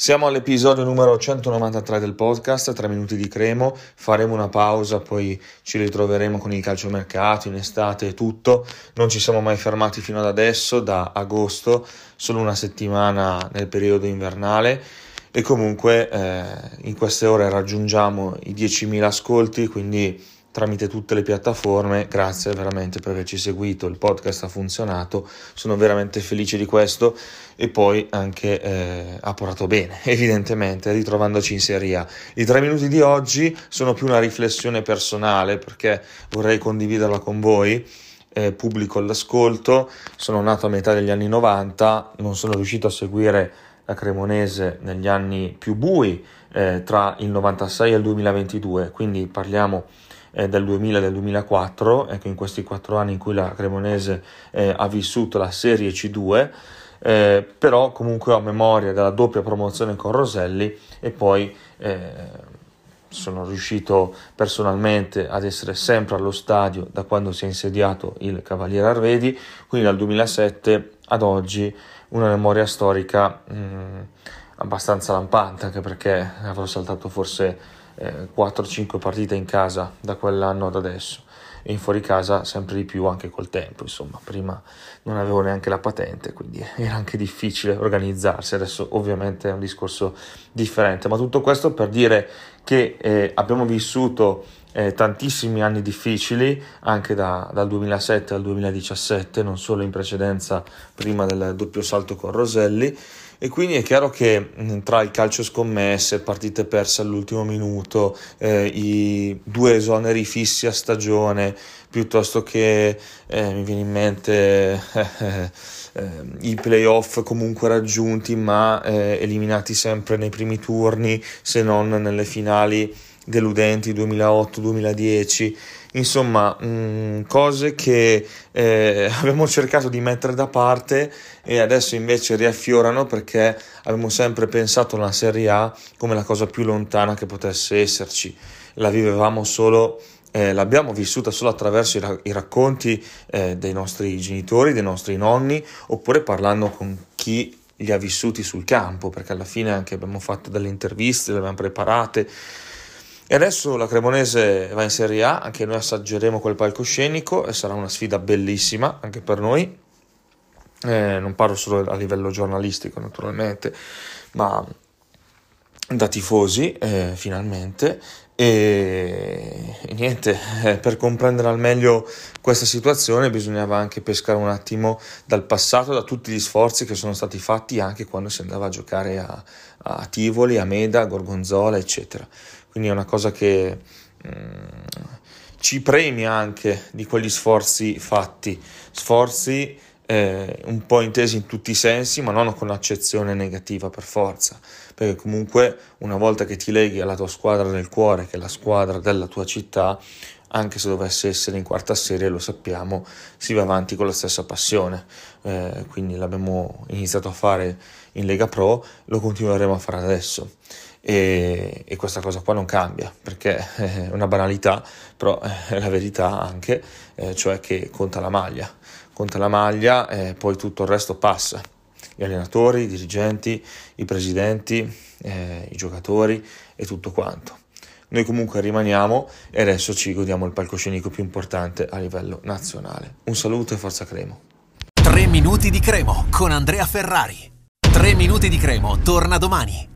Siamo all'episodio numero 193 del podcast, 3 minuti di cremo, faremo una pausa, poi ci ritroveremo con il calciomercato in estate e tutto. Non ci siamo mai fermati fino ad adesso, da agosto, solo una settimana nel periodo invernale e comunque eh, in queste ore raggiungiamo i 10.000 ascolti, quindi tramite tutte le piattaforme. Grazie veramente per averci seguito, il podcast ha funzionato, sono veramente felice di questo e poi anche eh, ha portato bene, evidentemente, ritrovandoci in Serie A. I tre minuti di oggi sono più una riflessione personale perché vorrei condividerla con voi. Eh, pubblico l'ascolto, sono nato a metà degli anni 90, non sono riuscito a seguire la Cremonese negli anni più bui eh, tra il 96 e il 2022, quindi parliamo eh, del 2000 e del 2004, ecco in questi quattro anni in cui la Cremonese eh, ha vissuto la Serie C2, eh, però comunque ho memoria della doppia promozione con Roselli e poi eh, sono riuscito personalmente ad essere sempre allo stadio da quando si è insediato il Cavaliere Arvedi, quindi dal 2007 ad oggi una memoria storica mh, mm, abbastanza lampante, anche perché avrò saltato forse eh, 4-5 partite in casa da quell'anno ad adesso. E in fuori casa sempre di più anche col tempo insomma. Prima non avevo neanche la patente quindi era anche difficile organizzarsi. Adesso ovviamente è un discorso differente. Ma tutto questo per dire che eh, abbiamo vissuto eh, tantissimi anni difficili anche da, dal 2007 al 2017 non solo in precedenza prima del doppio salto con Roselli. E quindi è chiaro che mm, tra il calcio scommesse, partite perse all'ultimo minuto, eh, i due esoneri fissi a stagione, piuttosto che eh, mi viene in mente eh, i playoff comunque raggiunti ma eh, eliminati sempre nei primi turni se non nelle finali deludenti 2008-2010 insomma mh, mm, cose che eh, abbiamo cercato di mettere da parte e adesso invece riaffiorano perché abbiamo sempre pensato alla Serie A come la cosa più lontana che potesse esserci. La vivevamo solo eh, l'abbiamo vissuta solo attraverso i, ra- i racconti eh, dei nostri genitori, dei nostri nonni, oppure parlando con chi li ha vissuti sul campo, perché alla fine anche abbiamo fatto delle interviste, le abbiamo preparate e adesso la Cremonese va in Serie A, anche noi assaggeremo quel palcoscenico e sarà una sfida bellissima anche per noi. Eh, non parlo solo a livello giornalistico naturalmente, ma da tifosi eh, finalmente. E, e niente, eh, per comprendere al meglio questa situazione bisognava anche pescare un attimo dal passato, da tutti gli sforzi che sono stati fatti anche quando si andava a giocare a, a Tivoli, a Meda, a Gorgonzola, eccetera. Quindi è una cosa che mm, ci premia anche di quegli sforzi fatti, sforzi eh, un po' intesi in tutti i sensi, ma non con accezione negativa per forza, perché comunque una volta che ti leghi alla tua squadra del cuore, che è la squadra della tua città, anche se dovesse essere in quarta serie, lo sappiamo, si va avanti con la stessa passione. Eh, quindi l'abbiamo iniziato a fare in Lega Pro, lo continueremo a fare adesso e, e, questa cosa qua non cambia perché è una banalità, però è la verità anche, eh, cioè che conta la maglia, conta la maglia e poi tutto il resto passa. Gli allenatori, i dirigenti, i presidenti, eh, i giocatori e tutto quanto. Noi comunque rimaniamo e adesso ci godiamo il palcoscenico più importante a livello nazionale. Un saluto e forza Cremo. 3 minuti di Cremo con Andrea Ferrari. 3 minuti di Cremo torna domani